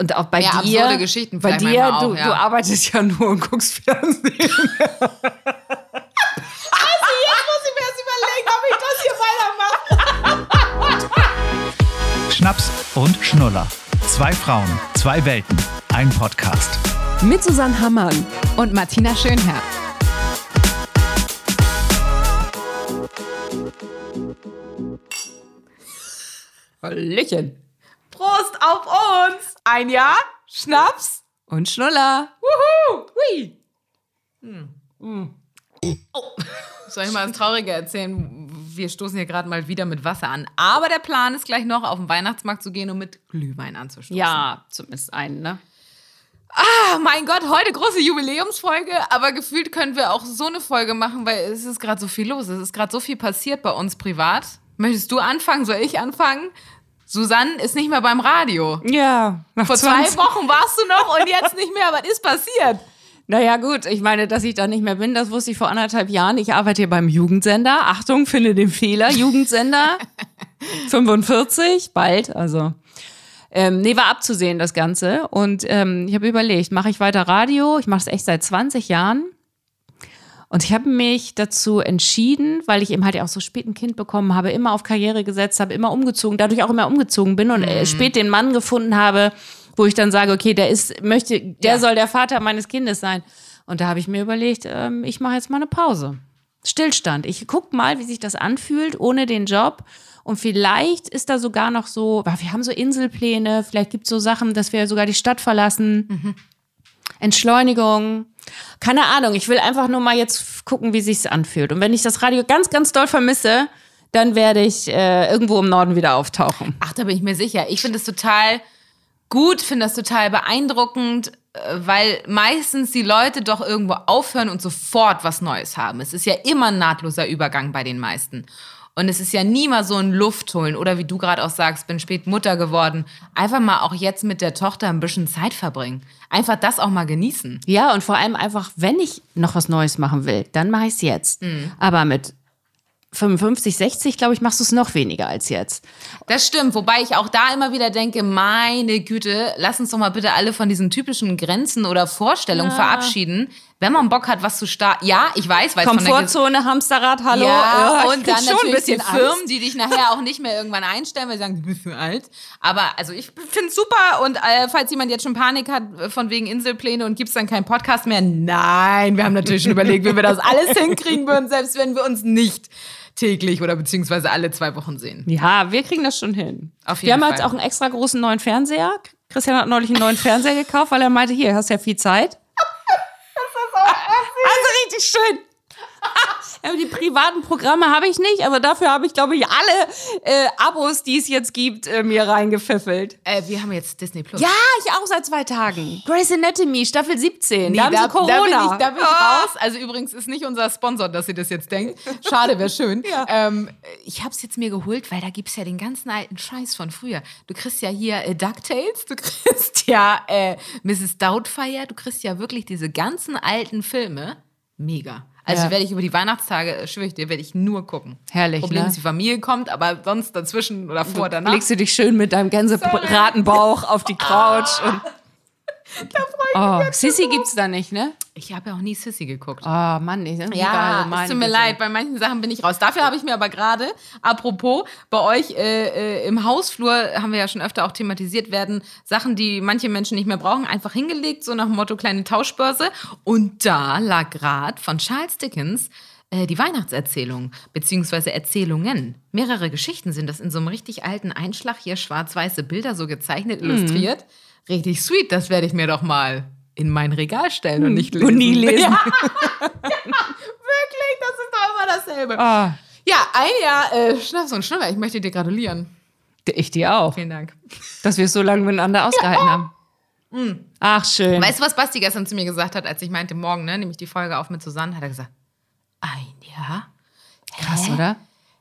Und auch bei Ja, dir, absurde Geschichten bei dir, manchmal du, auch, ja. du arbeitest ja nur und guckst Fernsehen. Jetzt muss ich mir erst überlegen, ob ich das hier weitermache. Schnaps und Schnuller. Zwei Frauen, zwei Welten, ein Podcast. Mit Susanne Hammann. Und Martina Schönherr. Hallöchen. Prost auf uns. Ein Jahr Schnaps und Schnuller. Wuhu. Hui. Soll ich mal das Traurige erzählen? Wir stoßen hier gerade mal wieder mit Wasser an. Aber der Plan ist gleich noch auf den Weihnachtsmarkt zu gehen und mit Glühwein anzustoßen. Ja, zumindest einen, ne? Ah, mein Gott, heute große Jubiläumsfolge, aber gefühlt können wir auch so eine Folge machen, weil es ist gerade so viel los. Es ist gerade so viel passiert bei uns privat. Möchtest du anfangen? Soll ich anfangen? Susanne ist nicht mehr beim Radio. Ja. Vor zwei Wochen warst du noch und jetzt nicht mehr. Was ist passiert? Naja, gut, ich meine, dass ich da nicht mehr bin, das wusste ich vor anderthalb Jahren. Ich arbeite hier beim Jugendsender. Achtung, finde den Fehler. Jugendsender 45, bald, also. Ähm, nee, war abzusehen, das Ganze. Und ähm, ich habe überlegt, mache ich weiter Radio? Ich mache es echt seit 20 Jahren. Und ich habe mich dazu entschieden, weil ich eben halt ja auch so spät ein Kind bekommen habe, immer auf Karriere gesetzt habe, immer umgezogen, dadurch auch immer umgezogen bin und äh, spät den Mann gefunden habe, wo ich dann sage, okay, der ist, möchte, der Ja. soll der Vater meines Kindes sein. Und da habe ich mir überlegt, ähm, ich mache jetzt mal eine Pause. Stillstand. Ich guck mal, wie sich das anfühlt ohne den Job. Und vielleicht ist da sogar noch so, wir haben so Inselpläne, vielleicht gibt es so Sachen, dass wir sogar die Stadt verlassen. Entschleunigung. Keine Ahnung, ich will einfach nur mal jetzt gucken, wie sich's anfühlt. Und wenn ich das Radio ganz, ganz doll vermisse, dann werde ich äh, irgendwo im Norden wieder auftauchen. Ach, da bin ich mir sicher. Ich finde es total gut, finde das total beeindruckend, äh, weil meistens die Leute doch irgendwo aufhören und sofort was Neues haben. Es ist ja immer ein nahtloser Übergang bei den meisten. Und es ist ja nie mal so ein Luftholen oder wie du gerade auch sagst, bin spät Mutter geworden. Einfach mal auch jetzt mit der Tochter ein bisschen Zeit verbringen. Einfach das auch mal genießen. Ja, und vor allem einfach, wenn ich noch was Neues machen will, dann mache ich es jetzt. Aber mit 55, 60, glaube ich, machst du es noch weniger als jetzt. Das stimmt, wobei ich auch da immer wieder denke, meine Güte, lass uns doch mal bitte alle von diesen typischen Grenzen oder Vorstellungen verabschieden. Wenn man Bock hat, was zu starten. Ja, ich weiß, weil Komfortzone, Hamsterrad, hallo. Ja, ich und dann schon natürlich ein bisschen Firmen, die dich nachher auch nicht mehr irgendwann einstellen, weil sie sagen, du bist zu alt. Aber also ich finde es super und äh, falls jemand jetzt schon Panik hat äh, von wegen Inselpläne und gibt es dann keinen Podcast mehr, nein, wir haben natürlich schon überlegt, wie wir das alles hinkriegen würden, selbst wenn wir uns nicht täglich oder beziehungsweise alle zwei Wochen sehen. Ja, wir kriegen das schon hin. Auf wir jeden haben jetzt Fall. auch einen extra großen neuen Fernseher. Christian hat neulich einen neuen Fernseher gekauft, weil er meinte, hier, hast ja viel Zeit. Richtig schön. Ja, die privaten Programme habe ich nicht, aber dafür habe ich, glaube ich, alle äh, Abos, die es jetzt gibt, äh, mir reingepfiffelt. Äh, wir haben jetzt Disney Plus. Ja, ich auch seit zwei Tagen. Grey's Anatomy, Staffel 17. da haben da, sie Corona. Da bin ich, da bin ich Ah. raus. Also übrigens ist nicht unser Sponsor, dass ihr das jetzt denkt. Schade, wäre schön. Ja. Ähm, ich habe es jetzt mir geholt, weil da gibt es ja den ganzen alten Scheiß von früher. Du kriegst ja hier äh, DuckTales, du kriegst ja äh, Mrs. Doubtfire, du kriegst ja wirklich diese ganzen alten Filme. Mega. Also Ja. werde ich über die Weihnachtstage, äh, schwöre ich dir, werde ich nur gucken. Herrlich, Problem ne? ist, die Familie kommt, aber sonst dazwischen oder vor, danach. Legst du dich schön mit deinem Gänseratenbauch auf die Couch. Und oh, Sissy gibt's da nicht, ne? Ich habe ja auch nie Sissy geguckt. Oh Mann, ich, Ja, meine es tut mir leid, bei manchen Sachen bin ich raus. Dafür habe ich mir aber gerade, apropos, bei euch äh, äh, im Hausflur, haben wir ja schon öfter auch thematisiert, werden Sachen, die manche Menschen nicht mehr brauchen, einfach hingelegt, so nach dem Motto kleine Tauschbörse. Und da lag gerade von Charles Dickens äh, die Weihnachtserzählung, beziehungsweise Erzählungen. Mehrere Geschichten sind das in so einem richtig alten Einschlag, hier schwarz-weiße Bilder so gezeichnet, Mhm. illustriert. Richtig sweet, das werde ich mir doch mal in mein Regal stellen und nicht lesen. Und nie lesen. Ja. Wirklich, das ist doch immer dasselbe. Ah, Ja, ein Jahr äh, Schnaps und Schnurrbart. Ich möchte dir gratulieren. ich dir auch, Vielen Dank. dass wir es so lange miteinander ausgehalten haben. Ach, schön. Weißt du, was Basti gestern zu mir gesagt hat, als ich meinte, morgen, ne, nehme ich die Folge auf mit Susanne, hat er gesagt, ein Jahr? Krass, oder?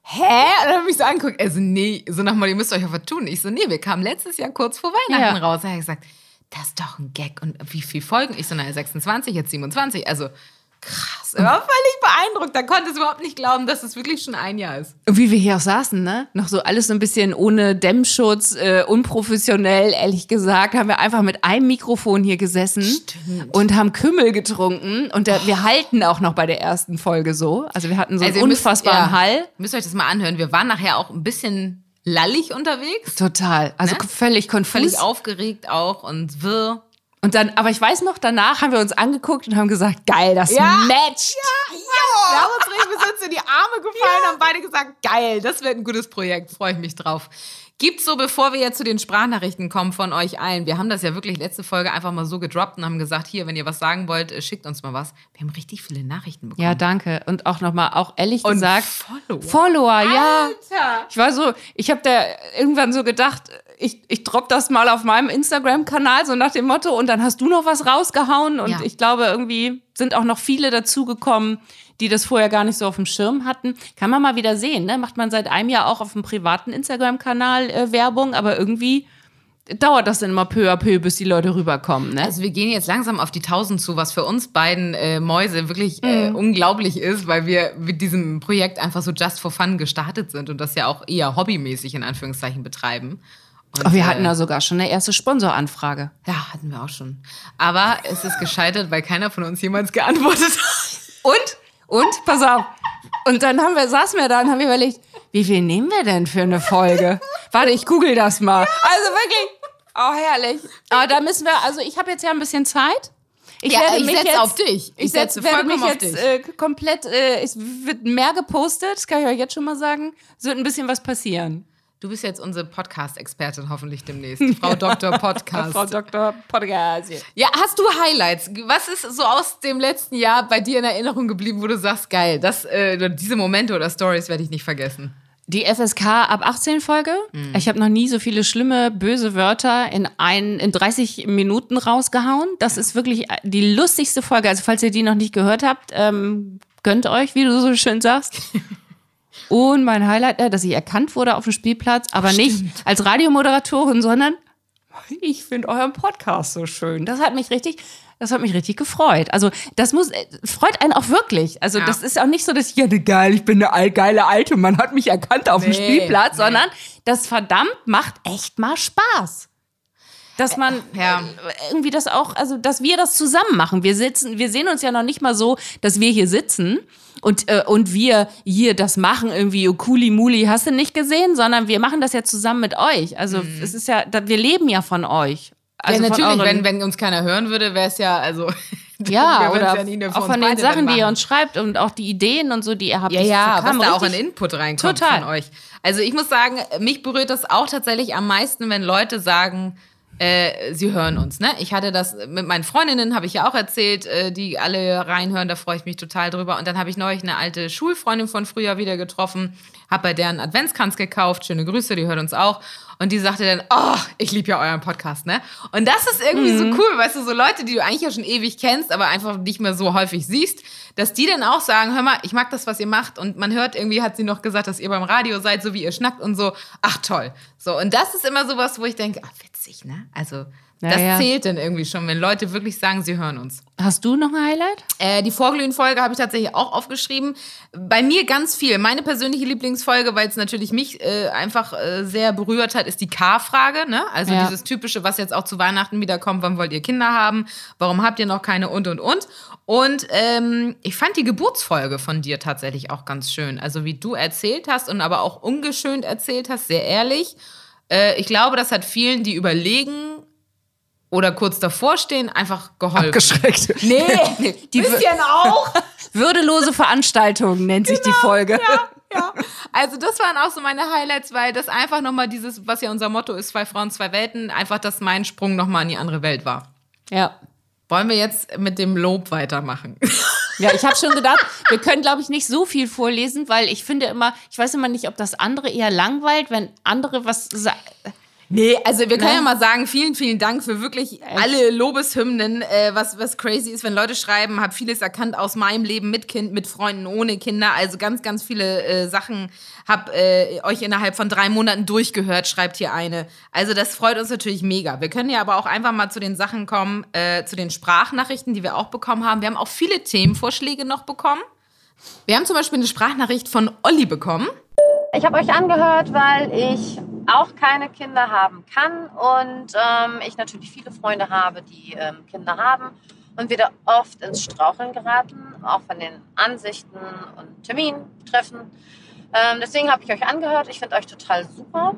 Hä? Und dann habe ich so angeguckt, also nee, so nochmal, ihr müsst euch ja vertun. Ich so, nee, wir kamen letztes Jahr kurz vor Weihnachten Ja. raus. Da hat er gesagt, das ist doch ein Gag. Und wie viele Folgen? Ich so, naja, 26, jetzt 27. Also Krass. Ich war völlig beeindruckt. Da konnte es überhaupt nicht glauben, dass es wirklich schon ein Jahr ist. Und wie wir hier auch saßen, ne? Noch so alles so ein bisschen ohne Dämmschutz, äh, unprofessionell, ehrlich gesagt, haben wir einfach mit einem Mikrofon hier gesessen Stimmt. und haben Kümmel getrunken. Und der, wir halten auch noch bei der ersten Folge so. Also wir hatten so Also einen ihr müsst- unfassbaren ja, Hall. Müsst ihr euch das mal anhören. Wir waren nachher auch ein bisschen lallig unterwegs. Total. Also Ne? völlig konfus. Völlig aufgeregt auch und wirr. Und dann, aber ich weiß noch, danach haben wir uns angeguckt und haben gesagt, geil, das Ja. matcht. Wir haben uns richtig bis uns in die Arme gefallen haben beide gesagt, geil, das wird ein gutes Projekt, freue ich mich drauf. Gibt's so, bevor wir jetzt zu den Sprachnachrichten kommen von euch allen, wir haben das ja wirklich letzte Folge einfach mal so gedroppt und haben gesagt, hier, wenn ihr was sagen wollt, äh, schickt uns mal was. Wir haben richtig viele Nachrichten bekommen. Ja, danke. Und auch nochmal, auch ehrlich Und gesagt, Follower. Follower, ja. Alter. Ich war so, ich habe da irgendwann so gedacht, ich, ich drop das mal auf meinem Instagram-Kanal, so nach dem Motto, und dann hast du noch was rausgehauen. Und Ja. ich glaube, irgendwie sind auch noch viele dazugekommen, die das vorher gar nicht so auf dem Schirm hatten. Kann man mal wieder sehen, ne? Macht man seit einem Jahr auch auf dem privaten Instagram-Kanal äh, Werbung, aber irgendwie dauert das dann immer peu à peu, bis die Leute rüberkommen, ne? Also wir gehen jetzt langsam auf die 1000 zu, was für uns beiden äh, Mäuse wirklich äh, unglaublich ist, weil wir mit diesem Projekt einfach so just for fun gestartet sind und das ja auch eher hobbymäßig in Anführungszeichen betreiben. Und, wir äh, hatten da sogar schon eine erste Sponsoranfrage. Ja, hatten wir auch schon. Aber es ist gescheitert, weil keiner von uns jemals geantwortet hat. Und? Und? Pass auf. Und dann haben wir, saßen wir da und haben überlegt, wie viel nehmen wir denn für eine Folge? Warte, ich google das mal. Also wirklich, oh herrlich. Aber da müssen wir, also ich habe jetzt ja ein bisschen Zeit. Ich Ja, werde ich mich setz jetzt, auf dich. Ich Ich setz, setze werde mich jetzt dich. äh, komplett, äh, es wird mehr gepostet, das kann ich euch jetzt schon mal sagen. Es wird ein bisschen was passieren. Du bist jetzt unsere Podcast-Expertin hoffentlich demnächst. Frau Dr. Podcast. Frau Dr. Podcast. Ja, hast du Highlights? Was ist so aus dem letzten Jahr bei dir in Erinnerung geblieben, wo du sagst, geil, das, äh, diese Momente oder Stories werde ich nicht vergessen? Die FSK ab 18 Folge. Mhm. Ich habe noch nie so viele schlimme, böse Wörter in, ein, in 30 Minuten rausgehauen. Das ist wirklich die lustigste Folge. Also falls ihr die noch nicht gehört habt, ähm, gönnt euch, wie du so schön sagst. Und mein Highlight, äh, dass ich erkannt wurde auf dem Spielplatz, aber nicht als Radiomoderatorin, sondern ich finde euren Podcast so schön. Das hat mich richtig, das hat mich richtig gefreut. Also das muss, äh, freut einen auch wirklich. Also Ja. das ist auch nicht so, dass ich, ja, ne, geil, ich bin eine geile Alte, man hat mich erkannt auf dem Nee, Spielplatz, nee. sondern das verdammt macht echt mal Spaß. Dass man ja. irgendwie das auch, also dass wir das zusammen machen. Wir sitzen, wir sehen uns ja noch nicht mal so, dass wir hier sitzen und, äh, und wir hier das machen, irgendwie, oh, Kuli Muli, hast du nicht gesehen, sondern wir machen das ja zusammen mit euch. Also es ist ja, wir leben ja von euch. Also ja, natürlich, wenn, wenn uns keiner hören würde, wäre es ja, also. ja, oder ja auch von den Sachen, die ihr uns schreibt und auch die Ideen und so, die ihr habt. Ja, ja, was da auch an Input reinkommt Total. von euch. Also ich muss sagen, mich berührt das auch tatsächlich am meisten, wenn Leute sagen, äh, sie hören uns. Ne? Ich hatte das mit meinen Freundinnen, habe ich ja auch erzählt, äh, die alle reinhören, da freue ich mich total drüber. Und dann habe ich neulich eine alte Schulfreundin von früher wieder getroffen, habe bei deren Adventskranz gekauft, schöne Grüße, die hört uns auch. Und die sagte dann, oh, ich liebe ja euren Podcast, ne? Und das ist irgendwie Mhm. so cool, weißt du, so Leute, die du eigentlich ja schon ewig kennst, aber einfach nicht mehr so häufig siehst, dass die dann auch sagen, hör mal, ich mag das, was ihr macht. Und man hört irgendwie, hat sie noch gesagt, dass ihr beim Radio seid, so wie ihr schnackt und so. Ach toll. So, und das ist immer sowas, wo ich denke, ach, witzig, ne? Also, Ja, das ja. zählt dann irgendwie schon, wenn Leute wirklich sagen, sie hören uns. Hast du noch ein Highlight? Äh, die Vorglühen-Folge habe ich tatsächlich auch aufgeschrieben. Bei mir ganz viel. Meine persönliche Lieblingsfolge, weil es natürlich mich äh, einfach äh, sehr berührt hat, ist die K-Frage. Ne? Also Ja. dieses typische, was jetzt auch zu Weihnachten wieder kommt. Wann wollt ihr Kinder haben? Warum habt ihr noch keine? Und, und, und. Und ähm, ich fand die Geburtsfolge von dir tatsächlich auch ganz schön. Also wie du erzählt hast und aber auch ungeschönt erzählt hast, sehr ehrlich. Äh, ich glaube, das hat vielen, die überlegen oder kurz davor stehen, einfach geholfen. Abgeschreckt. Nee, Die bisschen auch. Würdelose Veranstaltung nennt sich die Folge. ja, ja. Also das waren auch so meine Highlights, weil das einfach nochmal dieses, was ja unser Motto ist, zwei Frauen, zwei Welten, einfach, dass mein Sprung nochmal in die andere Welt war. ja. Wollen wir jetzt mit dem Lob weitermachen? Ja, ich habe schon gedacht, wir können, glaube ich, nicht so viel vorlesen, weil ich finde immer, ich weiß immer nicht, ob das andere eher langweilt, wenn andere was sagen. Nee, also wir können ja mal sagen, vielen, vielen Dank für wirklich alle Lobeshymnen, äh, was, was crazy ist, wenn Leute schreiben, hab vieles erkannt aus meinem Leben mit Kind, mit Freunden, ohne Kinder. Also ganz, ganz viele äh, Sachen hab äh, euch innerhalb von drei Monaten durchgehört, schreibt hier eine. Also das freut uns natürlich mega. Wir können ja aber auch einfach mal zu den Sachen kommen, äh, zu den Sprachnachrichten, die wir auch bekommen haben. Wir haben auch viele Themenvorschläge noch bekommen. Wir haben zum Beispiel eine Sprachnachricht von Olli bekommen. Ich habe euch angehört, weil ich auch keine Kinder haben kann und ähm, ich natürlich viele Freunde habe, die ähm, Kinder haben und wieder oft ins Straucheln geraten, auch von den Ansichten und Termintreffen. Ähm, deswegen habe ich euch angehört. Ich finde euch total super.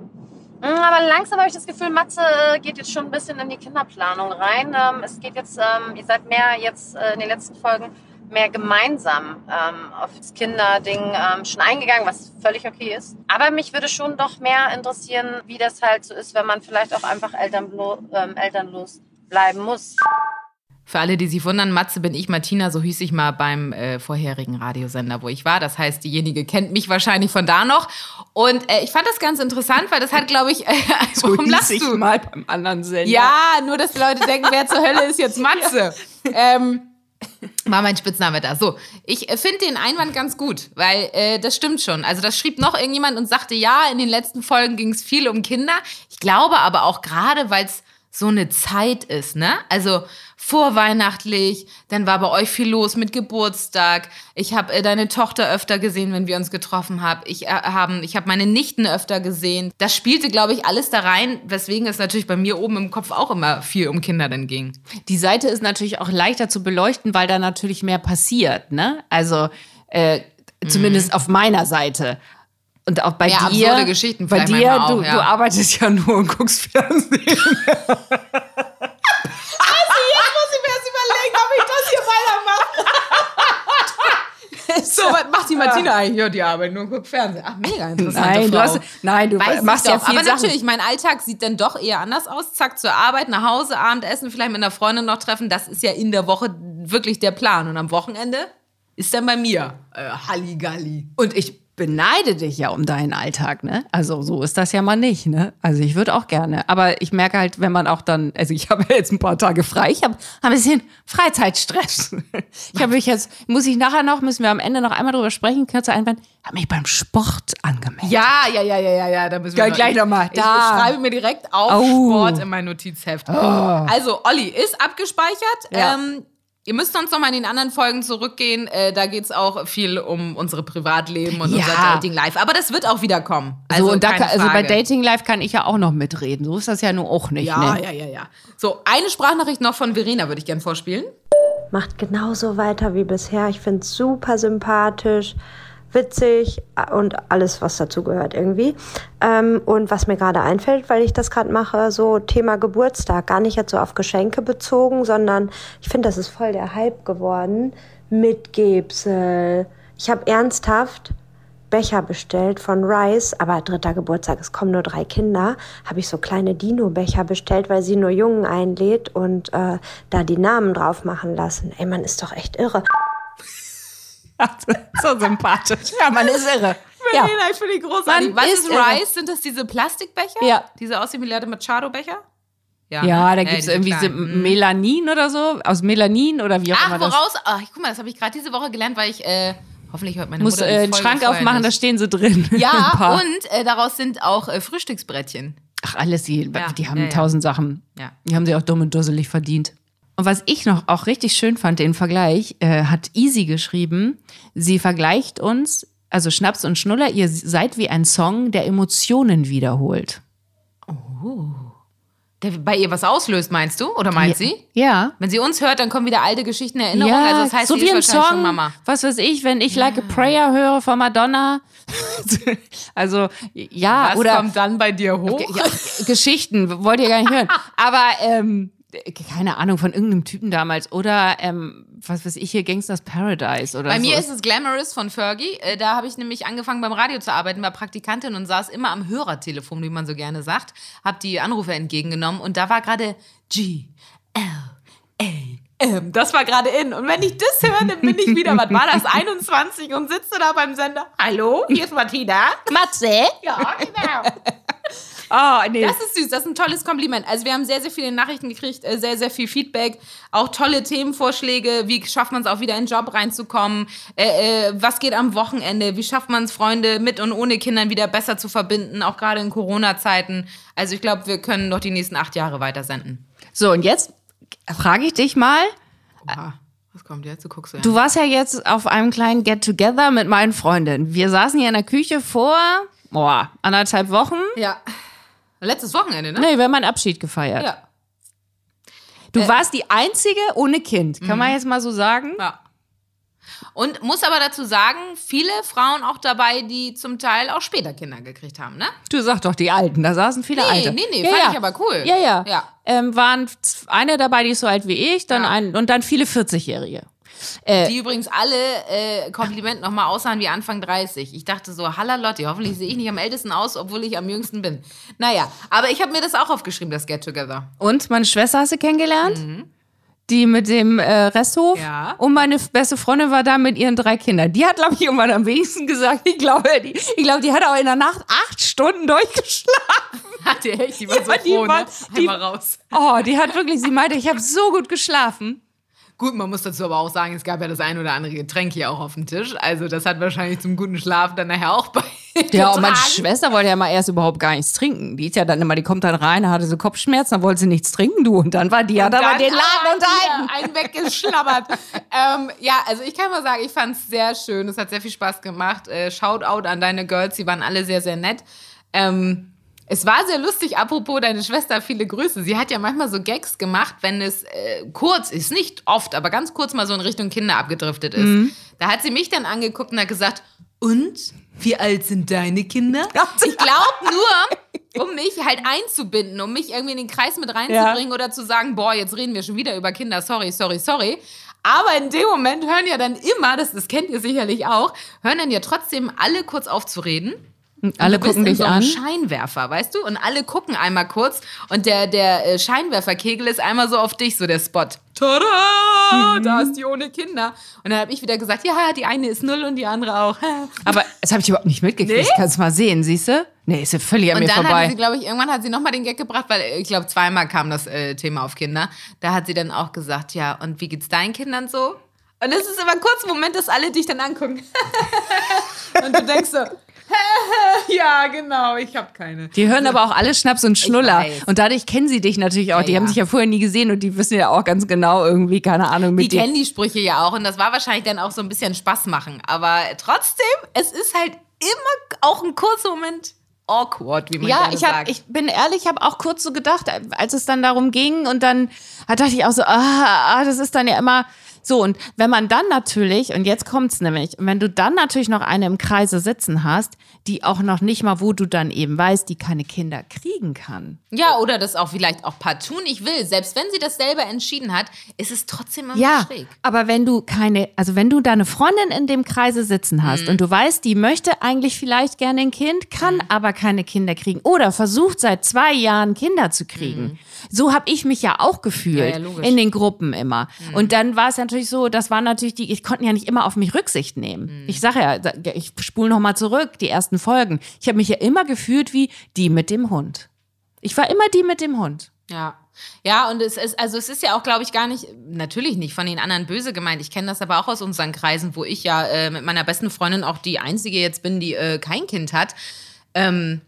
Mm, Aber langsam habe ich das Gefühl, Matze äh, geht jetzt schon ein bisschen in die Kinderplanung rein. Ähm, es geht jetzt, ähm, ihr seid mehr jetzt äh, in den letzten Folgen mehr gemeinsam ähm, auf das Kinderding ähm, schon eingegangen, was völlig okay ist. Aber mich würde schon doch mehr interessieren, wie das halt so ist, wenn man vielleicht auch einfach elternlo ähm, elternlos bleiben muss. Für alle, die sich wundern, Matze bin ich Martina, so hieß ich mal beim äh, vorherigen Radiosender, wo ich war. Das heißt, diejenige kennt mich wahrscheinlich von da noch. Und äh, ich fand das ganz interessant, weil das hat, glaube ich, äh, So warum hieß lachst ich du? mal beim anderen Sender. Ja, nur dass die Leute denken, wer zur Hölle ist jetzt Matze? Ähm, war mein Spitzname da. So, ich äh, finde den Einwand ganz gut, weil äh, das stimmt schon. Also das schrieb noch irgendjemand und sagte, ja, in den letzten Folgen ging es viel um Kinder. Ich glaube aber auch gerade, weil es so eine Zeit ist, ne? Also vorweihnachtlich, dann war bei euch viel los mit Geburtstag. Ich habe äh, deine Tochter öfter gesehen, wenn wir uns getroffen haben. Ich äh, haben, ich habe meine Nichten öfter gesehen. Das spielte, glaube ich, alles da rein, weswegen es natürlich bei mir oben im Kopf auch immer viel um Kinder dann ging. Die Seite ist natürlich auch leichter zu beleuchten, weil da natürlich mehr passiert, ne? Also äh, zumindest auf meiner Seite. Und auch bei. Ja, dir. absurde Geschichten bei dir, auch, du, ja. du arbeitest ja nur und guckst Fernsehen. Jetzt muss ich mir erst überlegen, ob ich das hier weitermache. so, was macht die Martina eigentlich? Ja, die arbeitet nur und guckt Fernsehen. Ach, mega interessante Nein, du hast, nein, du Weiß machst ja viel Aber Sachen. natürlich, mein Alltag sieht dann doch eher anders aus. Zack, zur Arbeit, nach Hause, Abendessen, vielleicht mit einer Freundin noch treffen. Das ist ja in der Woche wirklich der Plan. Und am Wochenende ist dann bei mir äh, Halligalli. Und ich beneide dich ja um deinen Alltag, ne? Also so ist das ja mal nicht, ne? Also ich würde auch gerne. Aber ich merke halt, wenn man auch dann, also ich habe ja jetzt ein paar Tage frei, ich habe hab ein bisschen Freizeitstress. Ich habe mich jetzt, muss ich nachher noch, müssen wir am Ende noch einmal drüber sprechen, kürzer Einwand, habe mich beim Sport angemeldet. Ja, ja, ja, ja, ja, ja. Da müssen wir Gleich- gleich noch mal. Ich Da. schreibe mir direkt auf Au. Sport in mein Notizheft. Also, Olli ist abgespeichert. Ja. Ähm, ihr müsst sonst noch mal in den anderen Folgen zurückgehen. Äh, da geht es auch viel um unsere Privatleben und Ja. unser Dating Life. Aber das wird auch wieder kommen. Also, so, und da, kann, also bei. Dating Life kann ich ja auch noch mitreden. So ist das ja nur auch nicht, Ja, ne? ja, ja, ja. So, eine Sprachnachricht noch von Verena würde ich gern vorspielen. macht genauso weiter wie bisher. Ich finde es super sympathisch, witzig und alles, was dazu gehört irgendwie. Ähm, und was mir gerade einfällt, weil ich das gerade mache, so Thema Geburtstag, gar nicht jetzt so auf Geschenke bezogen, sondern ich finde, das ist voll der Hype geworden. Mitgebsel. Ich habe ernsthaft Becher bestellt von Rice, aber dritter Geburtstag, es kommen nur drei Kinder, habe ich so kleine Dino-Becher bestellt, weil sie nur Jungen einlädt und äh, da die Namen drauf machen lassen. Ey, man ist doch echt irre. so sympathisch. Ja, man ist irre. Ja. Verena, ich finde die großartig. Man Was ist ist. Rice? Sind das diese Plastikbecher? Ja. Diese aussehen wie Latte Machado-Becher? Ja, ne? da gibt es irgendwie kleinen. Mhm. Melanin oder so, aus Melanin oder wie auch Ach, immer das. woraus? Ach, guck mal, das habe ich gerade diese Woche gelernt, weil ich, äh, hoffentlich hört meine Muss Mutter die äh, Folge Schrank aufmachen, da stehen sie drin. Ja, und äh, daraus sind auch äh, Frühstücksbrettchen. Ach, alles, die, Ja, die haben ja, ja. tausend Sachen. Ja. Die haben sie auch dumm und dusselig verdient. Und was ich noch auch richtig schön fand, den Vergleich, äh, hat Easy geschrieben. Sie vergleicht uns, also Schnaps und Schnuller, ihr seid wie ein Song, der Emotionen wiederholt. Der bei ihr was auslöst, meinst du? Oder meint sie? Ja. Wenn sie uns hört, dann kommen wieder alte Geschichten, Erinnerungen. Ja, also das heißt, so wie ein Song, Mama. was weiß ich, wenn ich Like a Prayer höre von Madonna. also, ja, Was oder kommt dann bei dir hoch? ja, Geschichten, wollt ihr gar nicht hören. Aber, ähm, keine Ahnung, von irgendeinem Typen damals. Oder, ähm, was weiß ich hier, Gangsters Paradise oder Bei so. mir ist es Glamorous von Fergie. Äh, da habe ich nämlich angefangen beim Radio zu arbeiten, war Praktikantin und saß immer am Hörertelefon, wie man so gerne sagt. Hab die Anrufe entgegengenommen und da war gerade G, L, A, M. Das war gerade in. Und wenn ich das höre, dann bin ich wieder, was war das, 21 und sitze da beim Sender. Hallo, hier ist Martina. Matze? Ja, genau. Oh, nee. Das ist süß, das ist ein tolles Kompliment. Also wir haben sehr, sehr viele Nachrichten gekriegt, äh, sehr, sehr viel Feedback, auch tolle Themenvorschläge, wie schafft man es auch wieder in den Job reinzukommen, äh, äh, was geht am Wochenende, wie schafft man es, Freunde mit und ohne Kindern wieder besser zu verbinden, auch gerade in Corona-Zeiten. Also ich glaube, wir können noch die nächsten acht Jahre weiter senden. So, und jetzt frage ich dich mal, Oha, was kommt jetzt? Du guckst so Du warst ja jetzt auf einem kleinen Get-Together mit meinen Freundinnen. Wir saßen hier in der Küche vor, boah, anderthalb Wochen. Ja. Letztes Wochenende, ne? Nee, wir haben einen Abschied gefeiert. Ja. Du warst die einzige ohne Kind, kann man jetzt mal so sagen? Ja. Und muss aber dazu sagen, viele Frauen auch dabei, die zum Teil auch später Kinder gekriegt haben, ne? Du sag doch die Alten, da saßen viele Nee, Alte. nee, nee, ja, fand ja. ich aber cool. Ja, ja. Ja. Ähm, waren eine dabei, die ist so alt wie ich, dann Ja. ein, und dann viele 40-Jährige. Die übrigens alle äh, Kompliment nochmal aussahen wie Anfang 30. Ich dachte so, Hallalotti, hoffentlich sehe ich nicht am ältesten aus, obwohl ich am jüngsten bin. Naja, aber ich habe mir das auch aufgeschrieben, das Get Together. Und meine Schwester hast du kennengelernt? Die mit dem äh, Resthof. Mhm. Ja. Und meine beste Freundin war da mit ihren drei Kindern. Die hat, glaube ich, irgendwann am wenigsten gesagt. Ich glaube, die, ich glaube, die hat auch in der Nacht acht Stunden durchgeschlafen. Hat ihr echt, die war so Ja, die froh, war- ne? die- raus. Oh, die hat wirklich, sie meinte, ich habe so gut geschlafen. Gut, man muss dazu aber auch sagen, es gab ja das ein oder andere Getränk hier auch auf dem Tisch. Also das hat wahrscheinlich zum guten Schlaf dann nachher auch bei. Ja, und meine. Schwester wollte ja mal erst überhaupt gar nichts trinken. Die ist ja dann immer, die kommt dann rein, hatte so Kopfschmerzen, dann wollte sie nichts trinken, du. Und dann war die, hat aber Dann den Laden unterhalten. hier Einen weggeschlabbert. ähm, ja, also ich kann mal sagen, ich fand es sehr schön. Es hat sehr viel Spaß gemacht. Äh, Shoutout an deine Girls, die waren alle sehr, sehr nett. Ähm, es war sehr lustig, apropos deine Schwester, viele Grüße. Sie hat ja manchmal so Gags gemacht, wenn es äh, kurz ist, nicht oft, aber ganz kurz mal so in Richtung Kinder abgedriftet ist. Da hat sie mich dann angeguckt und hat gesagt, und? Wie alt sind deine Kinder? Ich glaube nur, um mich halt einzubinden, um mich irgendwie in den Kreis mit reinzubringen oder zu sagen, boah, jetzt reden wir schon wieder über Kinder, sorry, sorry, sorry. Aber in dem Moment hören ja dann immer, das, das kennt ihr sicherlich auch, hören dann ja trotzdem alle kurz auf zu reden. Alle Du bist gucken dich so an. Scheinwerfer, weißt du? Und alle gucken einmal kurz und der, der äh, Scheinwerferkegel ist einmal so auf dich, so der Spot. Tada! Da ist die ohne Kinder. Und dann habe ich wieder gesagt, ja, die eine ist null und die andere auch. Aber das habe ich überhaupt nicht mitgekriegt. Nee? Kannst mal sehen, siehst du? Nee, ist ja völlig an Und mir dann hat vorbei. sie, glaube ich, irgendwann hat sie nochmal den Gag gebracht, weil äh, ich glaube, zweimal kam das äh, Thema auf Kinder. Da hat sie dann auch gesagt, ja, und wie geht's deinen Kindern so? Und es ist immer kurz ein Moment, dass alle dich dann angucken. und du denkst so, ja, genau, ich habe keine. Die hören aber auch alle Schnaps und Schnuller. Und dadurch kennen sie dich natürlich auch. Ja, die haben ja. sich ja vorher nie gesehen und die wissen ja auch ganz genau irgendwie, keine Ahnung, Die mit dir. kennen die Sprüche ja auch und das war wahrscheinlich dann auch so ein bisschen Spaß machen. Aber trotzdem, es ist halt immer auch ein kurzer Moment awkward, wie man Ja, gerne ich, hab, sagt. ich bin ehrlich, ich habe auch kurz so gedacht, als es dann darum ging und dann dachte ich auch so, ah, ah, das ist dann ja immer so. Und wenn man dann natürlich, und jetzt kommt's nämlich, wenn du dann natürlich noch eine im Kreise sitzen hast, die auch noch nicht mal, wo du dann eben weißt, die keine Kinder kriegen kann. ja, oder das auch vielleicht auch partout nicht will. Selbst wenn sie das selber entschieden hat, ist es trotzdem immer Ja, schräg. aber wenn du keine, also wenn du deine Freundin in dem Kreise sitzen hast Mhm. und du weißt, die möchte eigentlich vielleicht gerne ein Kind, kann Mhm. aber keine Kinder kriegen oder versucht seit zwei Jahren Kinder zu kriegen. So habe ich mich ja auch gefühlt Mhm. Ja, ja. Mhm. in den Gruppen immer. Und dann war es natürlich so, das war natürlich die, ich konnte ja nicht immer auf mich Rücksicht nehmen. Mhm. Ich sage ja, ich spule noch mal zurück die ersten Folgen. Ich habe mich ja immer gefühlt wie die mit dem Hund. Ich war immer die mit dem Hund. Ja. Ja, und es ist, also es ist ja auch, glaube ich, gar nicht, natürlich nicht von den anderen böse gemeint. Ich kenne das aber auch aus unseren Kreisen, wo ich ja äh, mit meiner besten Freundin auch die einzige jetzt bin, die äh, kein Kind hat. Ähm,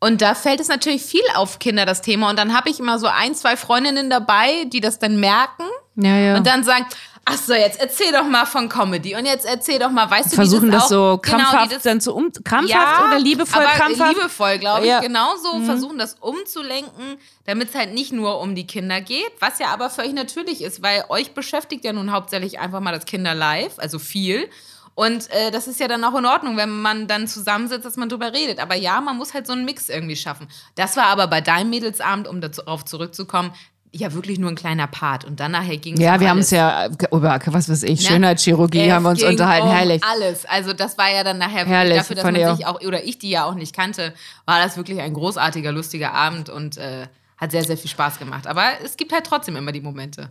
und da fällt es natürlich viel auf Kinder, das Thema. Und dann habe ich immer so ein, zwei Freundinnen dabei, die das dann merken Ja, ja. und dann sagen, ach so, jetzt erzähl doch mal von Comedy und jetzt erzähl doch mal, weißt du, Versuchen wie das, das, so auch, genau, krampfhaft die das, dann zu um krampfhaft oder liebevoll aber krampfhaft? liebevoll, glaube ich. Ja. Genauso versuchen das umzulenken, damit es halt nicht nur um die Kinder geht, was ja aber völlig natürlich ist, weil euch beschäftigt ja nun hauptsächlich einfach mal das Kinderlife, also viel. Und äh, das ist ja dann auch in Ordnung, wenn man dann zusammensitzt, dass man drüber redet. Aber ja, man muss halt so einen Mix irgendwie schaffen. Das war aber bei deinem Mädelsabend, um darauf zurückzukommen, ja wirklich nur ein kleiner Part. Und dann nachher ging es Ja, um wir haben uns ja über, was weiß ich, Ne? Schönheitschirurgie Es haben wir uns unterhalten, um herrlich. Alles. Also das war ja dann nachher Herrlich, wirklich dafür, dass man sich auch, oder ich die ja auch nicht kannte, war das wirklich ein großartiger, lustiger Abend und äh, hat sehr, sehr viel Spaß gemacht. Aber es gibt halt trotzdem immer die Momente.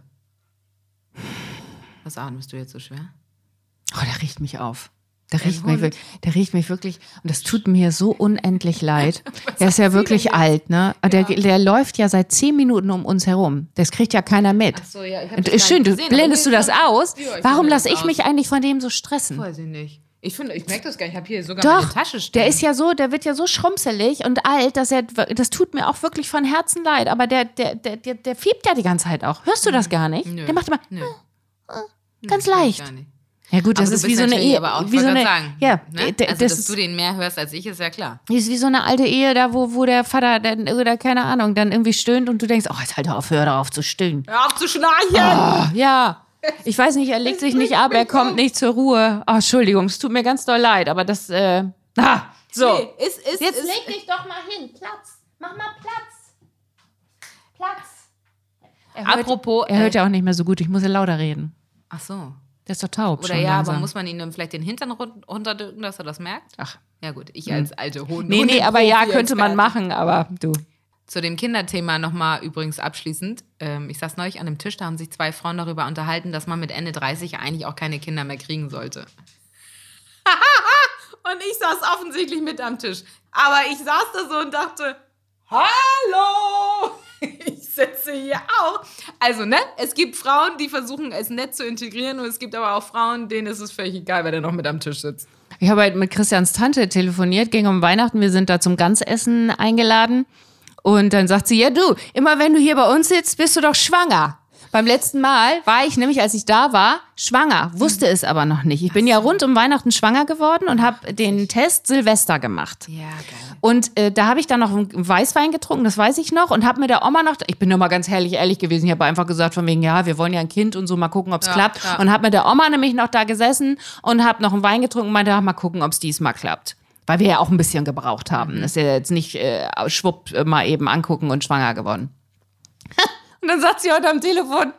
Was atmest du jetzt so schwer? Oh, der riecht mich auf. Der riecht, mich, wirklich- der riecht mich wirklich, und das tut mir so unendlich leid. Der ist ja wirklich alt, ne? Der, der läuft ja seit zehn Minuten um uns herum. Das kriegt ja keiner mit. Ach so, ja, ich schön, du blendest du das aus? Ja, Warum lasse ich mich eigentlich von dem so stressen? Weiß ich nicht. Ich finde, ich merke das gar nicht. Ich habe hier sogar Doch, meine Tasche stehen. der ist ja so, der wird ja so schrumpselig und alt, dass er, das tut mir auch wirklich von Herzen leid. Aber der, der, der, der, der fiebt ja die ganze Zeit auch. Hörst du das gar nicht? Nö. Der macht immer Nö. ganz Nee, leicht. Ja gut, das ist wie so eine Ehe. Aber auch, wie so eine, sagen, ja, ne? also, das dass du den mehr hörst als ich, ist ja klar. ist wie so eine alte Ehe, da wo, wo der Vater dann, oder keine Ahnung, dann irgendwie stöhnt und du denkst, oh, jetzt halt auf, hör darauf zu stöhnen. Hör auf zu schnarchen! Ah, ja. Ich weiß nicht, er legt sich nicht ab, er kommt nicht zur Ruhe. Oh, Entschuldigung, es tut mir ganz doll leid, aber das, äh, ah, so. Nee, ist, ist, ist, dich doch mal hin, Platz. Mach mal Platz. Platz. Er hört, Apropos, er hört äh, ja auch nicht mehr so gut, ich muss ja lauter reden. Ach so. Der ist doch taub Oder ja, langsam. aber muss man ihm dann vielleicht den Hintern run- runterdrücken, dass er das merkt? Ach, Ja gut, ich als alte Hunde. nee, nee, aber ja, könnte man machen, aber du. Zu dem Kinderthema nochmal übrigens abschließend. Ähm, ich saß neulich an einem Tisch, da haben sich zwei Frauen darüber unterhalten, dass man mit Ende 30 eigentlich auch keine Kinder mehr kriegen sollte. und ich saß offensichtlich mit am Tisch. Aber ich saß da so und dachte, hallo, ich sitze hier auch. Also, ne, es gibt Frauen, die versuchen, es nett zu integrieren und es gibt aber auch Frauen, denen ist es völlig egal, wer da noch mit am Tisch sitzt. Ich habe halt mit Christians Tante telefoniert, ging um Weihnachten, wir sind da zum Ganzessen eingeladen. Und dann sagt sie, ja du, immer wenn du hier bei uns sitzt, bist du doch schwanger. Beim letzten Mal war ich nämlich, als ich da war, schwanger, wusste es aber noch nicht. Ich bin ja rund um Weihnachten schwanger geworden und habe den Test Silvester gemacht. Ja, geil. Und äh, da habe ich dann noch einen Weißwein getrunken, das weiß ich noch, und habe mit der Oma noch, ich bin noch mal ganz herrlich ehrlich gewesen, ich habe einfach gesagt von wegen, ja, wir wollen ja ein Kind und so, mal gucken, ob es Ja, klappt. ja. Und habe mit der Oma nämlich noch da gesessen und habe noch einen Wein getrunken und meinte, ach, mal gucken, ob es diesmal klappt. Weil wir ja auch ein bisschen gebraucht haben. Mhm. Das ist ja jetzt nicht äh, schwupp mal eben angucken und schwanger geworden. Und dann sagt sie heute am Telefon,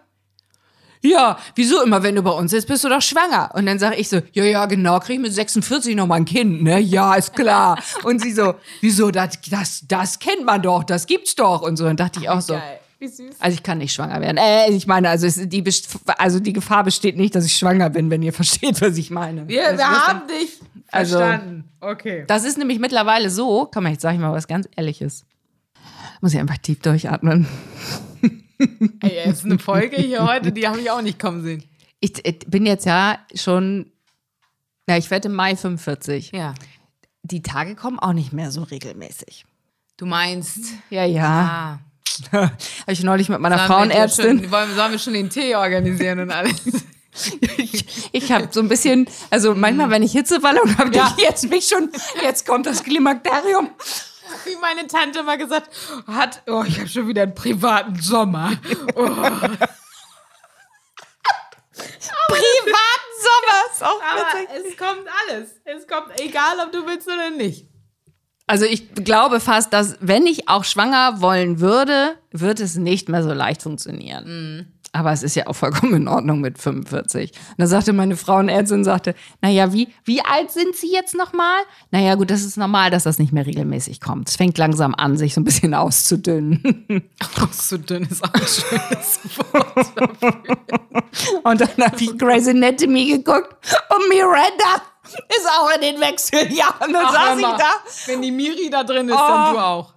ja, wieso immer, wenn du bei uns sitzt, bist du doch schwanger. Und dann sage ich so, ja, ja, genau, krieg ich mit 46 noch mal ein Kind, ne? Ja, ist klar. Und sie so, wieso, das, das, das kennt man doch, das gibt's doch. Und so, dann dachte ich auch so, Geil. Wie süß. also ich kann nicht schwanger werden. Äh, ich meine, also, die, also die Gefahr besteht nicht, dass ich schwanger bin, wenn ihr versteht, was ich meine. Wir, Das wir haben dich Also- verstanden. okay. Das ist nämlich mittlerweile so, komm mal, jetzt sag ich mal was ganz Ehrliches. Muss ich einfach tief durchatmen. Ey, es ist eine Folge hier heute, die habe ich auch nicht kommen sehen. Ich, ich bin jetzt ja schon, na, ich werde im Mai 45. Ja. Die Tage kommen auch nicht mehr so regelmäßig. Du meinst. Ja, ja. Ah, Habe ich neulich mit meiner sollen wir Frauenärztin. Schon, wollen, sollen wir schon den Tee organisieren und alles? Ich, ich habe so ein bisschen, also manchmal, wenn ich Hitzewallung habe, Ja. ich jetzt mich schon, jetzt kommt das Klimakterium. Wie meine Tante mal gesagt hat, oh, ich habe schon wieder einen privaten Sommer. Oh. Privaten Sommer. Ist auch Aber witzig. es kommt alles. Es kommt, egal ob du willst oder nicht. Also ich glaube fast, dass wenn ich auch schwanger wollen würde, wird es nicht mehr so leicht funktionieren. Aber es ist ja auch vollkommen in Ordnung mit 45. Und da sagte meine Frauenärztin, sagte, naja, wie, wie alt sind Sie jetzt nochmal? Naja, gut, das ist normal, dass das nicht mehr regelmäßig kommt. Es fängt langsam an, sich so ein bisschen auszudünnen. Dünn ist auch ein schönes Wort. Und dann habe ich Grey's Anatomy geguckt und Miranda ist auch in den Wechseljahren. Dann Ach, saß ich da. Wenn die Miri da drin ist, Oh. dann du auch.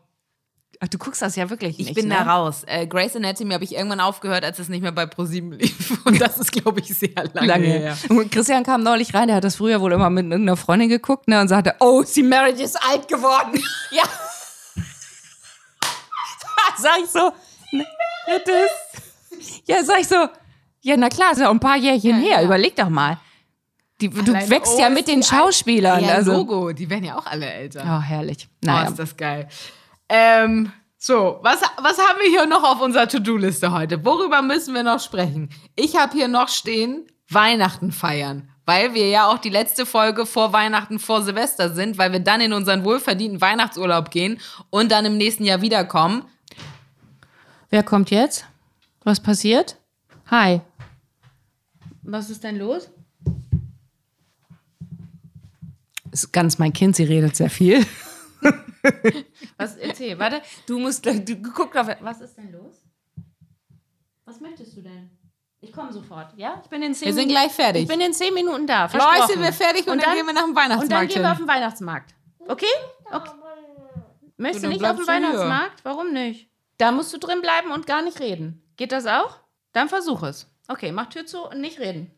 Ach, du guckst das ja wirklich Ich nicht, bin ne? da raus. Äh, Grey's Anatomy habe ich irgendwann aufgehört, als es nicht mehr bei ProSieben lief. Und das ist, glaube ich, sehr lange, Lange. her. Und Christian kam neulich rein, der hat das früher wohl immer mit irgendeiner Freundin geguckt ne, und sagte, oh, sie Marriage ist alt geworden. ja. sag ich so, ne, ja, das, ja, sag ich so, ja, na klar, ist ja ein paar Jährchen her, ja. überleg doch mal. Die, du Alleine, wächst oh, ja mit den. Schauspielern. Ja, also. Logo, die werden ja auch alle älter. Oh, herrlich. Oh, Naja. ist das geil. Ähm, so, was, was haben wir hier noch auf unserer To-Do-Liste heute? Worüber müssen wir noch sprechen? Ich habe hier noch stehen, Weihnachten feiern. Weil wir ja auch die letzte Folge vor Weihnachten, vor Silvester sind, weil wir dann in unseren wohlverdienten Weihnachtsurlaub gehen und dann im nächsten Jahr wiederkommen. Wer kommt jetzt? Was passiert? Hi. Was ist denn los? Ist ganz mein Kind, sie redet sehr viel. Was erzähl, warte, du musst du guck auf was ist denn los? Was möchtest du denn? Ich komme sofort, ja? Ich bin in zehn Wir sind Minuten- gleich fertig. Ich bin in zehn Minuten da. Leute, versprochen. sind wir fertig und, dann, gehen wir nach dem Weihnachtsmarkt Und dann gehen wir auf den Weihnachtsmarkt. Okay? okay. Möchtest du dann nicht auf den du hier. Weihnachtsmarkt? Warum nicht? Da musst du drin bleiben und gar nicht reden. Geht das auch? Dann versuch es. Okay, mach Tür zu und nicht reden.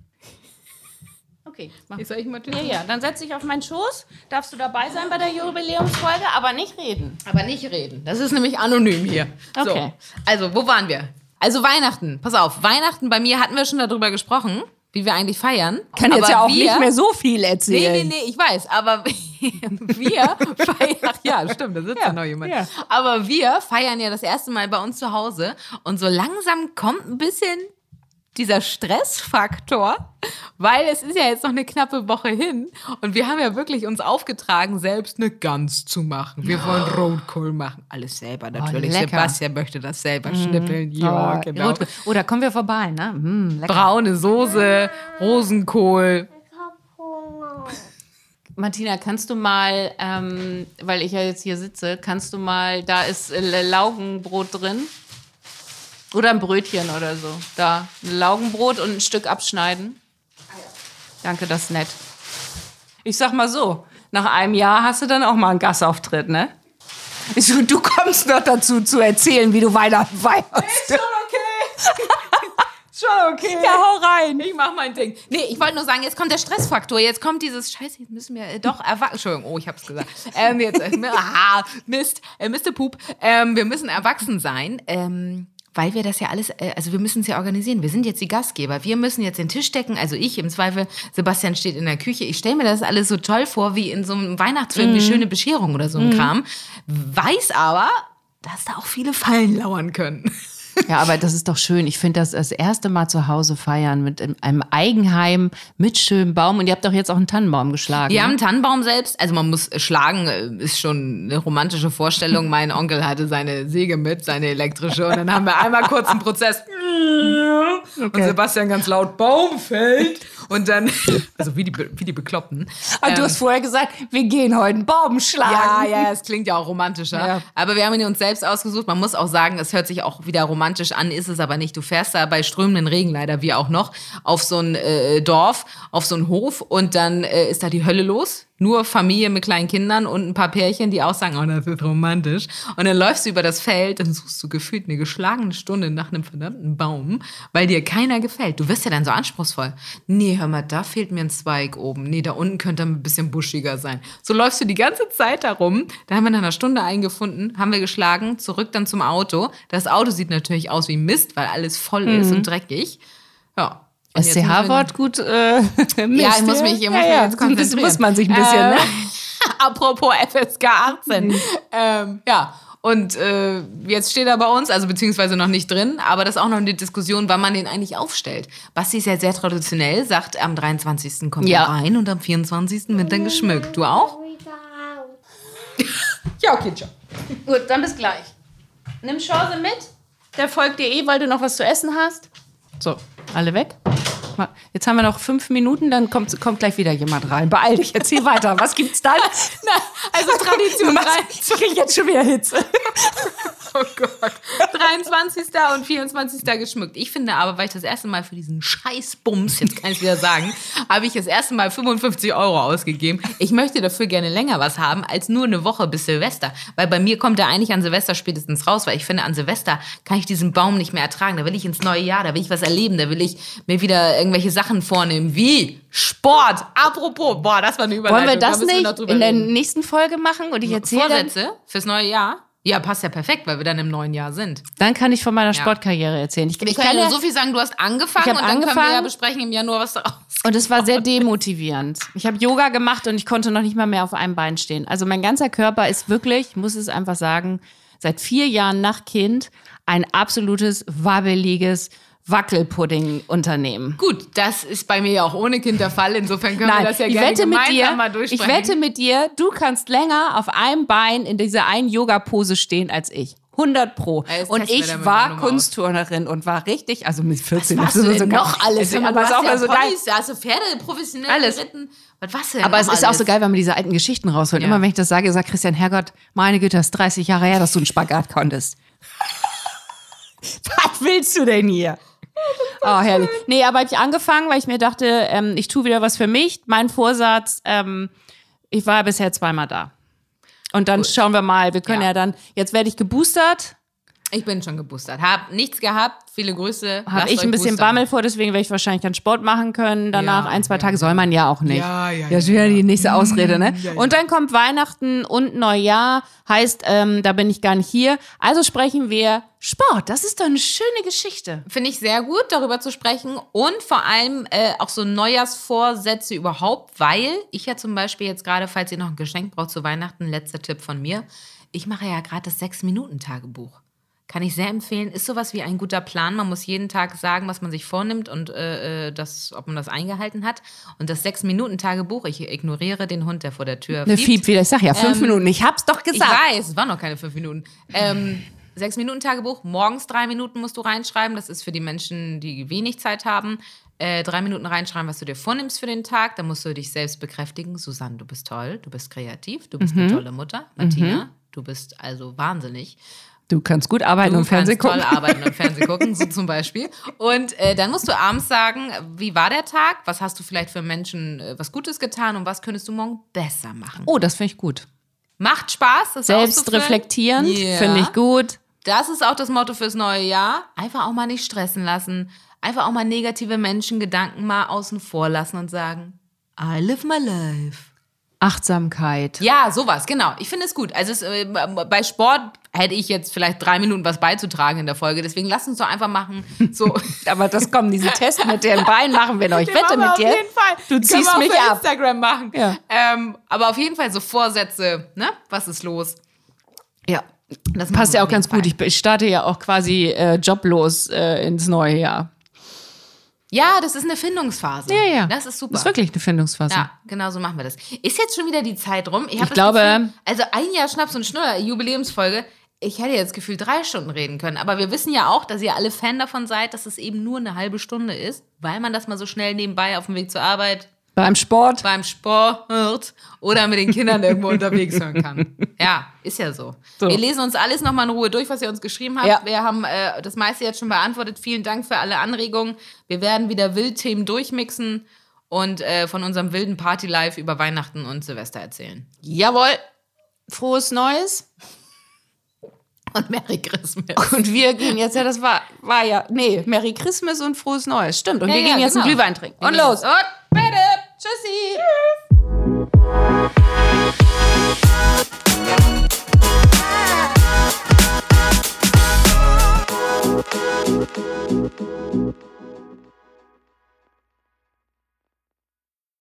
Okay, mach. Soll ich mal Ja, ja, dann setz dich auf meinen Schoß. Darfst du dabei sein bei der Jubiläumsfolge, aber nicht reden. Aber nicht reden. Das ist nämlich anonym hier. Okay. So, also, wo waren wir? Also Weihnachten. Pass auf, Weihnachten, bei mir hatten wir schon darüber gesprochen, wie wir eigentlich feiern. Kann jetzt Aber ja auch wir, nicht mehr so viel Nee, erzählen. nee, nee, ich weiß, aber wir feiern, ach ja, stimmt, da sitzt ja, noch jemand. ja. Aber wir feiern ja das erste Mal bei uns zu Hause und so langsam kommt ein bisschen dieser Stressfaktor, weil es ist ja jetzt noch eine knappe Woche hin und wir haben ja wirklich uns aufgetragen, selbst eine Gans zu machen. Wir wollen Rotkohl machen, alles selber natürlich. lecker. Sebastian möchte das selber schnippeln. Ja, Oh, genau. Rot- Oh, da kommen wir vorbei, ne? Mm. Braune Soße, Rosenkohl. Martina, kannst du mal, ähm, weil ich ja jetzt hier sitze, kannst du mal, da ist Laugenbrot drin? Oder ein Brötchen oder so. Da, ein Laugenbrot und ein Stück abschneiden. Danke, das ist nett. Ich sag mal so, nach einem Jahr hast du dann auch mal einen Gastauftritt, ne? Du, du kommst noch dazu zu erzählen, wie du Weihnachten feierst. Schon okay. Ja, hau rein. Ich mach mein Ding. Nee, ich wollte nur sagen, jetzt kommt der Stressfaktor. Jetzt kommt dieses Scheiße, jetzt müssen wir äh, doch erwachsen. Entschuldigung, oh, ich hab's gesagt. Ähm, jetzt, äh, aha, Mist, äh, Mr. Poop. Ähm, wir müssen erwachsen sein. Ähm, weil wir das ja alles, äh, also wir müssen es ja organisieren. Wir sind jetzt die Gastgeber. Wir müssen jetzt den Tisch decken. Also ich im Zweifel, Sebastian steht in der Küche. Ich stelle mir das alles so toll vor, wie in so einem Weihnachtsfilm, wie schöne Bescherung oder so ein Kram. Weiß aber, dass da auch viele Fallen lauern können. Ja, aber das ist doch schön. Ich finde das das erste Mal zu Hause feiern mit einem Eigenheim, mit schönem Baum. Und ihr habt doch jetzt auch einen Tannenbaum geschlagen. Wir haben ne? einen Tannenbaum selbst. Also man muss schlagen, äh, ist schon eine romantische Vorstellung. Mein Onkel hatte seine Säge mit, seine elektrische. Und dann haben wir einmal kurz einen Prozess. Und Sebastian ganz laut, Baum fällt. Und dann, also wie die, wie die Bekloppten. Aber du hast vorher gesagt, wir gehen heute einen Baum Ja, schlagen. ja, es klingt ja auch romantischer. Ja. Aber wir haben ihn uns selbst ausgesucht. Man muss auch sagen, es hört sich auch wieder romantisch an, ist es aber nicht. Du fährst da bei strömenden Regen leider, wie auch noch, auf so ein äh, Dorf, auf so einen Hof und dann äh, ist da die Hölle los. Nur Familie mit kleinen Kindern und ein paar Pärchen, die auch sagen, oh, das ist romantisch. Und dann läufst du über das Feld, dann suchst du gefühlt eine geschlagene Stunde nach einem verdammten Baum, weil dir keiner gefällt. Du wirst ja dann so anspruchsvoll. Nee, hör mal, da fehlt mir ein Zweig oben. Nee, da unten könnte er ein bisschen buschiger sein. So läufst du die ganze Zeit darum. Da haben wir nach einer Stunde eingefunden, haben wir geschlagen, zurück dann zum Auto. Das Auto sieht natürlich aus wie Mist, weil alles voll ist und dreckig. Ja. SCH-Wort gut. Äh, Ja, ich muss mich, ich muss ja, ja. jetzt konzentrieren. muss man sich ein bisschen, Äh, ne? Apropos FSK 18. ähm, ja, und äh, jetzt steht er bei uns, also beziehungsweise noch nicht drin, aber das ist auch noch eine Diskussion, wann man den eigentlich aufstellt. Basti ist ja sehr traditionell, sagt, am 23. kommt Ja. er rein und am 24. wird dann geschmückt. Du auch? Ja, okay, ciao. Gut, dann bis gleich. Nimm Chance mit. Der folgt dir eh, weil du noch was zu essen hast. So, alle weg. Mal- Jetzt haben wir noch fünf Minuten, dann kommt, kommt gleich wieder jemand rein. Beeil dich, erzähl weiter. Was gibt's dann? Also Tradition Du machst- Ich krieg jetzt schon wieder Hitze. Oh Gott. 23. und 24. geschmückt. Ich finde aber, weil ich das erste Mal für diesen Scheißbums, jetzt kann ich wieder sagen, habe ich das erste Mal 55 Euro ausgegeben. Ich möchte dafür gerne länger was haben, als nur eine Woche bis Silvester. Weil bei mir kommt er eigentlich an Silvester spätestens raus, weil ich finde, an Silvester kann ich diesen Baum nicht mehr ertragen. Da will ich ins neue Jahr, da will ich was erleben, da will ich mir wieder irgendwelche Sachen vornehmen, wie Sport. Apropos, boah, das war eine Überleitung. Wollen wir da das müssen nicht in der nächsten Folge machen? Und ich erzähle Vorsätze fürs neue Jahr? Ja, passt ja perfekt, weil wir dann im neuen Jahr sind. dann kann ich von meiner Sportkarriere erzählen. Ich, Wir ich kann ja ja, so viel sagen, du hast angefangen und dann können wir ja besprechen im Januar, was daraus Und es war sehr demotivierend. Ich habe Yoga gemacht und ich konnte noch nicht mal mehr auf einem Bein stehen. Also mein ganzer Körper ist wirklich, ich muss es einfach sagen, seit vier Jahren nach Kind ein absolutes wabbeliges Wackelpudding-Unternehmen. Gut, das ist bei mir ja auch ohne Kind der Fall. Insofern können wir das ja ich gerne wette mit gemeinsam dir, mal ich durchsprechen. wette mit dir, du kannst länger auf einem Bein in dieser einen Yoga-Pose stehen als ich. 100 pro. Ja, jetzt und ich war aus. Kunstturnerin und war richtig, also mit 14 was ist du so noch alles? Aber Aber es ist auch mal so geil. Hast du Pferde professionell Alles. geritten. Was warst du denn Aber es ist auch so geil, wenn man diese alten Geschichten rausholt. Ja. Immer wenn ich das sage, sagt Christian Herrgott, meine Güte, das ist 30 Jahre her, dass du einen Spagat konntest. Was willst du denn hier? Oh, herrlich. Nee, aber habe ich angefangen, weil ich mir dachte, ähm, ich tue wieder was für mich. Mein Vorsatz, ähm, ich war ja bisher zweimal da. Und dann schauen wir mal. Wir können ja, Ja. dann, jetzt werde ich geboostert. Ich bin schon geboostert. Hab nichts gehabt. Viele Grüße. Habe ich ein bisschen boostern. Bammel vor, deswegen werde ich wahrscheinlich dann Sport machen können. Danach Ja, ein, zwei ja, Tage soll man ja auch nicht. Ja, ja, Das ist wieder die nächste Ausrede, ne? Und dann kommt Weihnachten und Neujahr. Heißt, ähm, da bin ich gar nicht hier. Also sprechen wir Sport. Das ist doch eine schöne Geschichte. Finde ich sehr gut, darüber zu sprechen und vor allem äh, auch so Neujahrsvorsätze überhaupt, weil ich ja zum Beispiel jetzt gerade, falls ihr noch ein Geschenk braucht zu Weihnachten, letzter Tipp von mir, ich mache ja gerade das Sechs-Minuten-Tagebuch. Kann ich sehr empfehlen. Ist sowas wie ein guter Plan. Man muss jeden Tag sagen, was man sich vornimmt und äh, äh, das, ob man das eingehalten hat. Und das Sechs-Minuten-Tagebuch, ich ignoriere den Hund, der vor der Tür Eine fiebt. Fieb wieder. Ich sag ja, fünf Ähm, Minuten. Ich hab's doch Ich gesagt. weiß, es waren noch keine fünf Minuten. Ähm, sechs Minuten Tagebuch, morgens drei Minuten musst du reinschreiben. Das ist für die Menschen, die wenig Zeit haben. Äh, drei Minuten reinschreiben, was du dir vornimmst für den Tag. Dann musst du dich selbst bekräftigen. Susanne, du bist toll, du bist kreativ, du bist Mhm. eine tolle Mutter. Martina, du bist also wahnsinnig. Du kannst gut arbeiten Du und Fernsehen kannst gucken. toll arbeiten und Fernsehen gucken, so zum Beispiel. Und äh, dann musst du abends sagen, wie war der Tag? Was hast du vielleicht für Menschen äh, was Gutes getan und was könntest du morgen besser machen? Oh, das finde ich gut. Macht Spaß, das Selbst reflektierend Ja. finde ich gut. Das ist auch das Motto fürs neue Jahr. Einfach auch mal nicht stressen lassen. Einfach auch mal negative Menschengedanken mal außen vor lassen und sagen, I live my life. Achtsamkeit. Ja, sowas, genau. Ich finde es gut. Also es, äh, bei Sport hätte ich jetzt vielleicht drei Minuten was beizutragen in der Folge. Deswegen lass uns doch einfach machen. So. Aber das kommt, diesen Test mit den Beinen machen wir noch. Ich Den wette mit auf dir. jeden Fall. Du Können ziehst wir mich für ab. Instagram machen. Ja. Ähm, aber auf jeden Fall so Vorsätze, ne? Was ist los? Ja. Das Passt ja auch auf ganz jeden gut. Fall. Ich, ich starte ja auch quasi äh, joblos äh, ins neue Jahr. Ja, das ist eine Findungsphase. Ja, ja. Das ist super. Das ist wirklich eine Findungsphase. Ja, genau so machen wir das. Ist jetzt schon wieder die Zeit rum? Ich, Ich glaube- Gefühl, also ein Jahr Schnaps und Schnuller, Jubiläumsfolge. Ich hätte jetzt gefühlt drei Stunden reden können. Aber wir wissen ja auch, dass ihr alle Fan davon seid, dass es eben nur eine halbe Stunde ist, weil man das mal so schnell nebenbei auf dem Weg zur Arbeit, Beim Sport. beim Sport oder mit den Kindern irgendwo unterwegs hören kann. Ja, ist ja so. So. Wir lesen uns alles nochmal in Ruhe durch, was ihr uns geschrieben habt. Ja. Wir haben äh, das meiste jetzt schon beantwortet. Vielen Dank für alle Anregungen. Wir werden wieder Wildthemen durchmixen und äh, von unserem wilden Party-Life über Weihnachten und Silvester erzählen. Jawohl. Frohes Neues. Und Merry Christmas. Und wir gehen jetzt, ja, das war, war ja, nee, Merry Christmas und frohes Neues. Stimmt. Und Ja, wir ja, gehen jetzt genau. einen Glühwein trinken. Und los. Und bitte. Tschüssi. Tschüss.